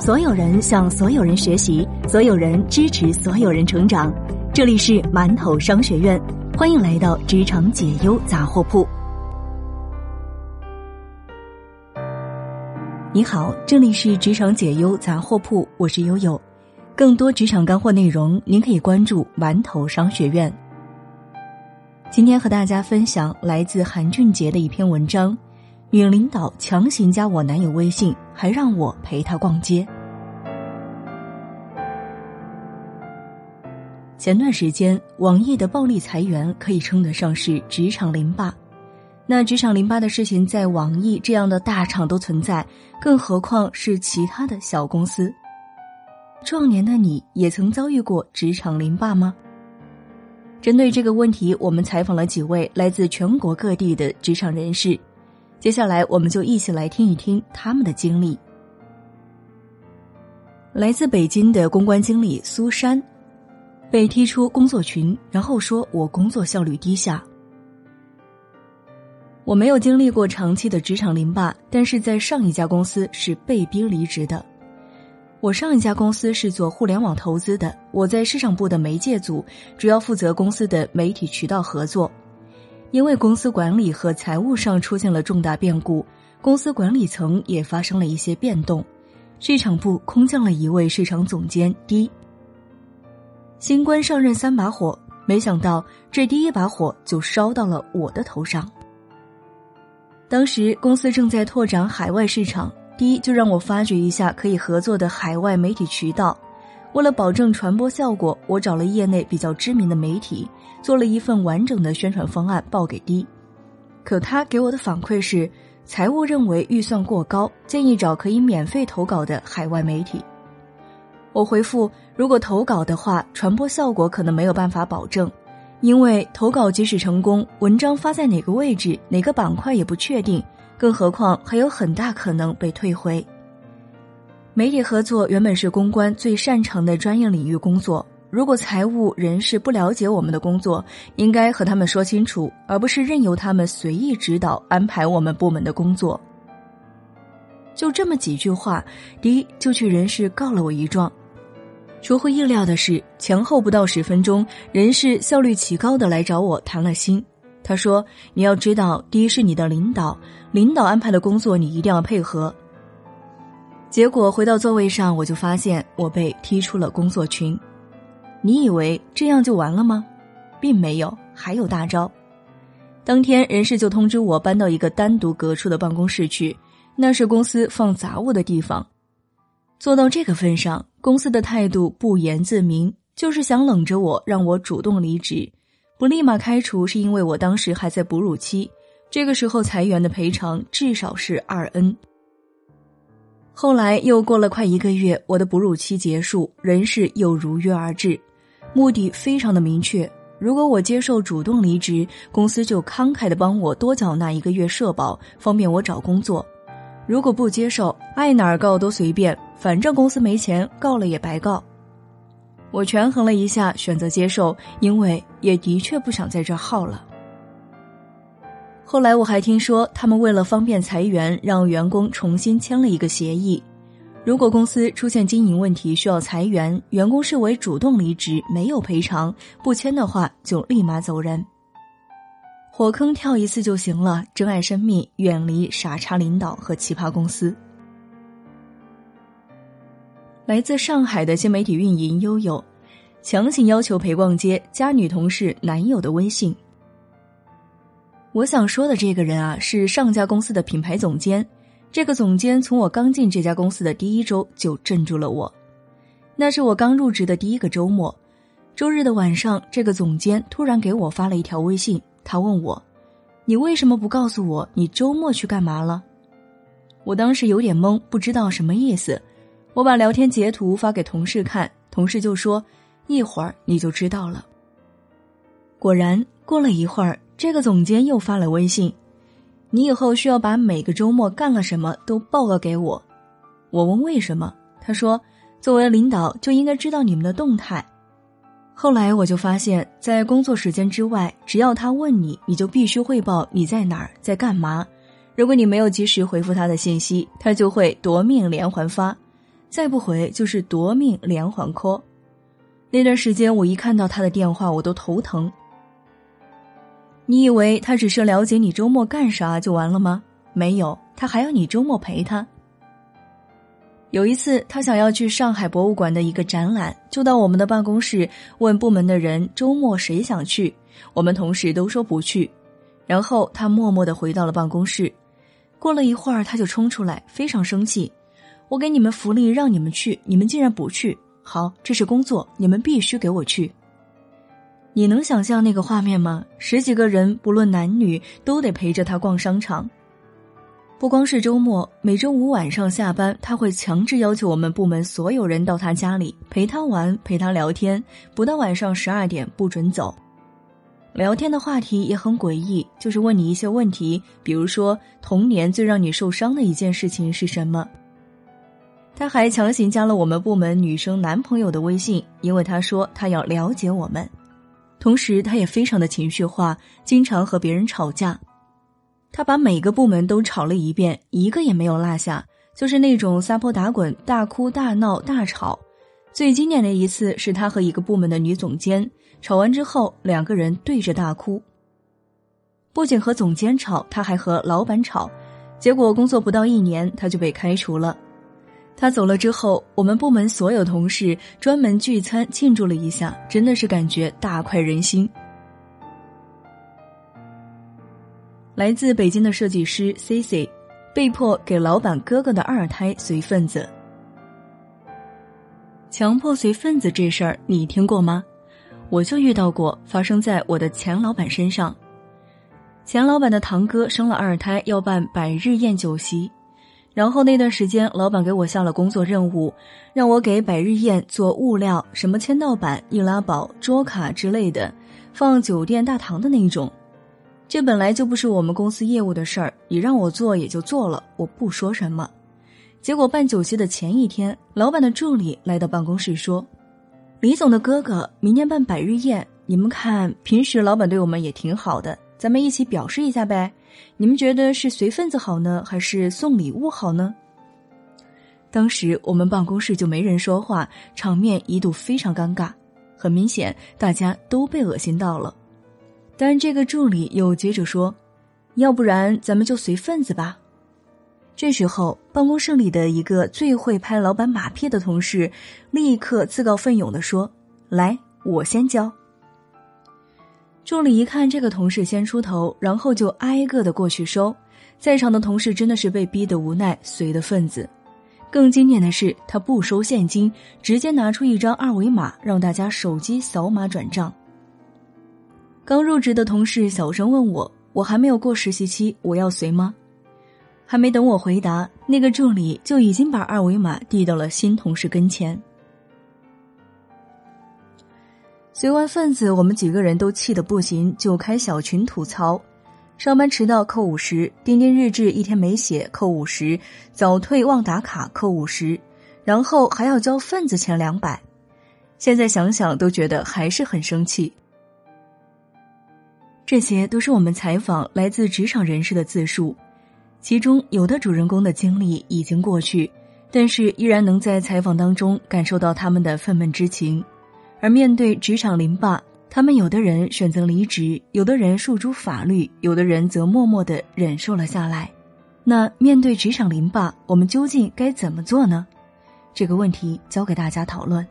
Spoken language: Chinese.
所有人向所有人学习，所有人支持所有人成长。这里是馒头商学院，欢迎来到职场解忧杂货铺。你好，这里是职场解忧杂货铺，我是悠悠。更多职场干货内容，您可以关注馒头商学院。今天和大家分享来自韩俊杰的一篇文章。女领导强行加我男友微信，还让我陪她逛街。前段时间，网易的暴力裁员可以称得上是职场凌霸。那职场凌霸的事情，在网易这样的大厂都存在，更何况是其他的小公司。壮年的你也曾遭遇过职场凌霸吗？针对这个问题，我们采访了几位来自全国各地的职场人士。接下来，我们就一起来听一听他们的经历。来自北京的公关经理苏珊，被踢出工作群，然后说我工作效率低下。我没有经历过长期的职场凌霸，但是在上一家公司是被逼离职的。我上一家公司是做互联网投资的，我在市场部的媒介组，主要负责公司的媒体渠道合作。因为公司管理和财务上出现了重大变故，公司管理层也发生了一些变动，市场部空降了一位市场总监 D。新官上任三把火，没想到这第一把火就烧到了我的头上。当时公司正在拓展海外市场，D 就让我发掘一下可以合作的海外媒体渠道。为了保证传播效果，我找了业内比较知名的媒体，做了一份完整的宣传方案报给 D。可他给我的反馈是，财务认为预算过高，建议找可以免费投稿的海外媒体。我回复，如果投稿的话，传播效果可能没有办法保证，因为投稿即使成功，文章发在哪个位置、哪个板块也不确定，更何况还有很大可能被退回。媒体合作原本是公关最擅长的专业领域工作。如果财务人士不了解我们的工作，应该和他们说清楚，而不是任由他们随意指导安排我们部门的工作。就这么几句话，第一就去人事告了我一状。出乎意料的是，前后不到十分钟，人事效率奇高的来找我谈了心。他说：“你要知道，第一是你的领导，领导安排的工作你一定要配合。”结果回到座位上，我就发现我被踢出了工作群。你以为这样就完了吗？并没有，还有大招。当天人事就通知我搬到一个单独隔出的办公室去，那是公司放杂物的地方。做到这个份上，公司的态度不言自明，就是想冷着我，让我主动离职，不立马开除，是因为我当时还在哺乳期，这个时候裁员的赔偿至少是二 N。后来又过了快一个月，我的哺乳期结束，人事又如约而至，目的非常的明确：如果我接受主动离职，公司就慷慨的帮我多缴纳一个月社保，方便我找工作；如果不接受，爱哪儿告都随便，反正公司没钱，告了也白告。我权衡了一下，选择接受，因为也的确不想在这耗了。后来我还听说，他们为了方便裁员，让员工重新签了一个协议：如果公司出现经营问题需要裁员，员工视为主动离职，没有赔偿；不签的话就立马走人。火坑跳一次就行了，珍爱生命，远离傻叉领导和奇葩公司。来自上海的新媒体运营悠悠，强行要求陪逛街，加女同事男友的微信。我想说的这个人啊，是上家公司的品牌总监。这个总监从我刚进这家公司的第一周就镇住了我。那是我刚入职的第一个周末，周日的晚上，这个总监突然给我发了一条微信。他问我：“你为什么不告诉我你周末去干嘛了？”我当时有点懵，不知道什么意思。我把聊天截图发给同事看，同事就说：“一会儿你就知道了。”果然，过了一会儿。这个总监又发了微信：“你以后需要把每个周末干了什么都报告给我。”我问为什么，他说：“作为领导就应该知道你们的动态。”后来我就发现，在工作时间之外，只要他问你，你就必须汇报你在哪儿，在干嘛。如果你没有及时回复他的信息，他就会夺命连环发。再不回就是夺命连环 call。那段时间，我一看到他的电话，我都头疼。你以为他只是了解你周末干啥就完了吗？没有，他还要你周末陪他。有一次，他想要去上海博物馆的一个展览，就到我们的办公室问部门的人周末谁想去，我们同事都说不去。然后他默默的回到了办公室。过了一会儿，他就冲出来，非常生气：“我给你们福利，让你们去，你们竟然不去！好，这是工作，你们必须给我去。”你能想象那个画面吗？十几个人，不论男女，都得陪着他逛商场。不光是周末，每周五晚上下班，他会强制要求我们部门所有人到他家里陪他玩、陪他聊天，不到晚上十二点不准走。聊天的话题也很诡异，就是问你一些问题，比如说童年最让你受伤的一件事情是什么。他还强行加了我们部门女生男朋友的微信，因为他说他要了解我们。同时，他也非常的情绪化，经常和别人吵架。他把每个部门都吵了一遍，一个也没有落下，就是那种撒泼打滚、大哭大闹、大吵。最经典的一次是他和一个部门的女总监吵完之后，两个人对着大哭。不仅和总监吵，他还和老板吵，结果工作不到一年，他就被开除了。他走了之后，我们部门所有同事专门聚餐庆祝了一下，真的是感觉大快人心。来自北京的设计师 C C，被迫给老板哥哥的二胎随份子。强迫随份子这事儿你听过吗？我就遇到过，发生在我的前老板身上。前老板的堂哥生了二胎，要办百日宴酒席。然后那段时间，老板给我下了工作任务，让我给百日宴做物料，什么签到板、易拉宝、桌卡之类的，放酒店大堂的那种。这本来就不是我们公司业务的事儿，你让我做也就做了，我不说什么。结果办酒席的前一天，老板的助理来到办公室说：“李总的哥哥明年办百日宴，你们看，平时老板对我们也挺好的，咱们一起表示一下呗。”你们觉得是随份子好呢，还是送礼物好呢？当时我们办公室就没人说话，场面一度非常尴尬。很明显，大家都被恶心到了。但这个助理又接着说：“要不然咱们就随份子吧。”这时候，办公室里的一个最会拍老板马屁的同事，立刻自告奋勇的说：“来，我先交。”助理一看这个同事先出头，然后就挨个的过去收，在场的同事真的是被逼得无奈，随的份子。更经典的是，他不收现金，直接拿出一张二维码，让大家手机扫码转账。刚入职的同事小声问我：“我还没有过实习期，我要随吗？”还没等我回答，那个助理就已经把二维码递到了新同事跟前。随完份子，我们几个人都气得不行，就开小群吐槽：上班迟到扣五十，钉钉日志一天没写扣五十，早退忘打卡扣五十，然后还要交份子钱两百。现在想想都觉得还是很生气。这些都是我们采访来自职场人士的自述，其中有的主人公的经历已经过去，但是依然能在采访当中感受到他们的愤懑之情。而面对职场凌霸，他们有的人选择离职，有的人诉诸法律，有的人则默默的忍受了下来。那面对职场凌霸，我们究竟该怎么做呢？这个问题交给大家讨论。